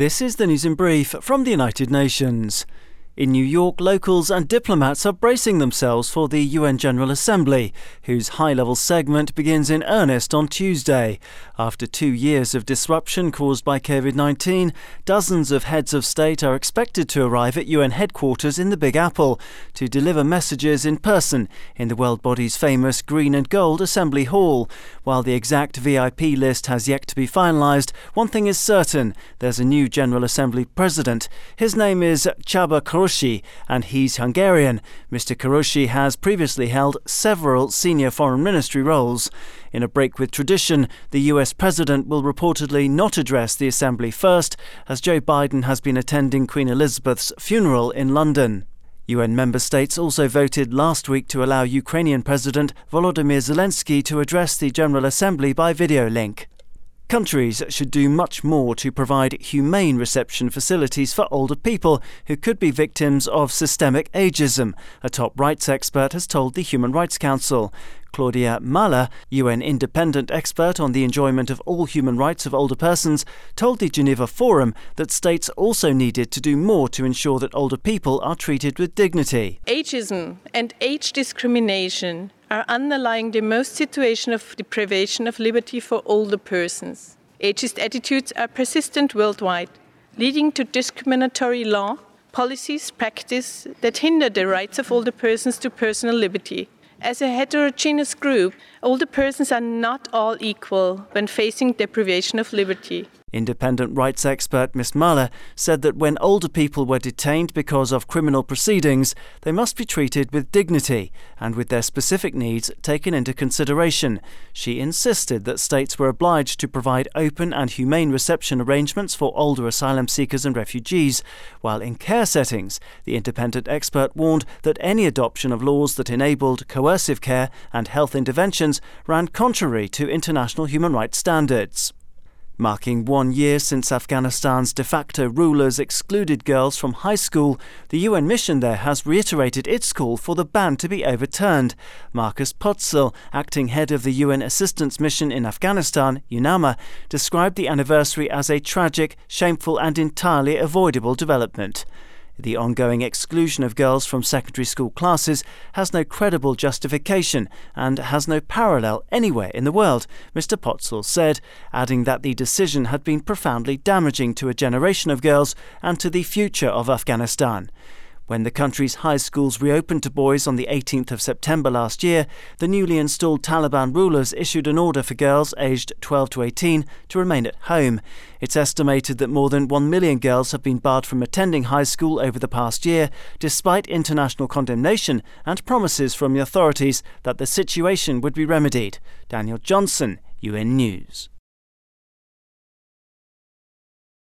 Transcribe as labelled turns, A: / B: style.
A: This is the news in brief from the United Nations. In New York, locals and diplomats are bracing themselves for the UN General Assembly, whose high level segment begins in earnest on Tuesday. After two years of disruption caused by COVID 19, dozens of heads of state are expected to arrive at UN headquarters in the Big Apple to deliver messages in person in the world body's famous Green and Gold Assembly Hall. While the exact VIP list has yet to be finalised, one thing is certain there's a new General Assembly president. His name is Csaba Kőrösi and he's Hungarian. Mr. Kőrösi has previously held several senior foreign ministry roles. In a break with tradition, the US president will reportedly not address the assembly first, as Joe Biden has been attending Queen Elizabeth's funeral in London. UN member states also voted last week to allow Ukrainian President Volodymyr Zelensky to address the General Assembly by video link. Countries should do much more to provide humane reception facilities for older people who could be victims of systemic ageism, a top rights expert has told the Human Rights Council. Claudia Mahler, UN independent expert on the enjoyment of all human rights of older persons, told the Geneva Forum that states also needed to do more to ensure that older people are treated with dignity.
B: Ageism and age discrimination are underlying the most situation of deprivation of liberty for older persons. Ageist attitudes are persistent worldwide, leading to discriminatory law, policies, practice that hinder the rights of older persons to personal liberty. As a heterogeneous group, older persons are not all equal when facing deprivation of liberty.
A: Independent rights expert Ms. Mahler said that when older people were detained because of criminal proceedings, they must be treated with dignity and with their specific needs taken into consideration. She insisted that states were obliged to provide open and humane reception arrangements for older asylum seekers and refugees, while in care settings, the independent expert warned that any adoption of laws that enabled coercive care and health interventions ran contrary to international human rights standards. Marking one year since Afghanistan's de facto rulers excluded girls from high school, the UN mission there has reiterated its call for the ban to be overturned. Markus Potzel, acting head of the UN Assistance Mission in Afghanistan, UNAMA, described the anniversary as a tragic, shameful, and entirely avoidable development. The ongoing exclusion of girls from secondary school classes has no credible justification and has no parallel anywhere in the world, Mr. Potzel said, adding that the decision had been profoundly damaging to a generation of girls and to the future of Afghanistan. When the country's high schools reopened to boys on the 18th of September last year, the newly installed Taliban rulers issued an order for girls aged 12 to 18 to remain at home. It's estimated that more than 1 million girls have been barred from attending high school over the past year, despite international condemnation and promises from the authorities that the situation would be remedied. Daniel Johnson, UN News.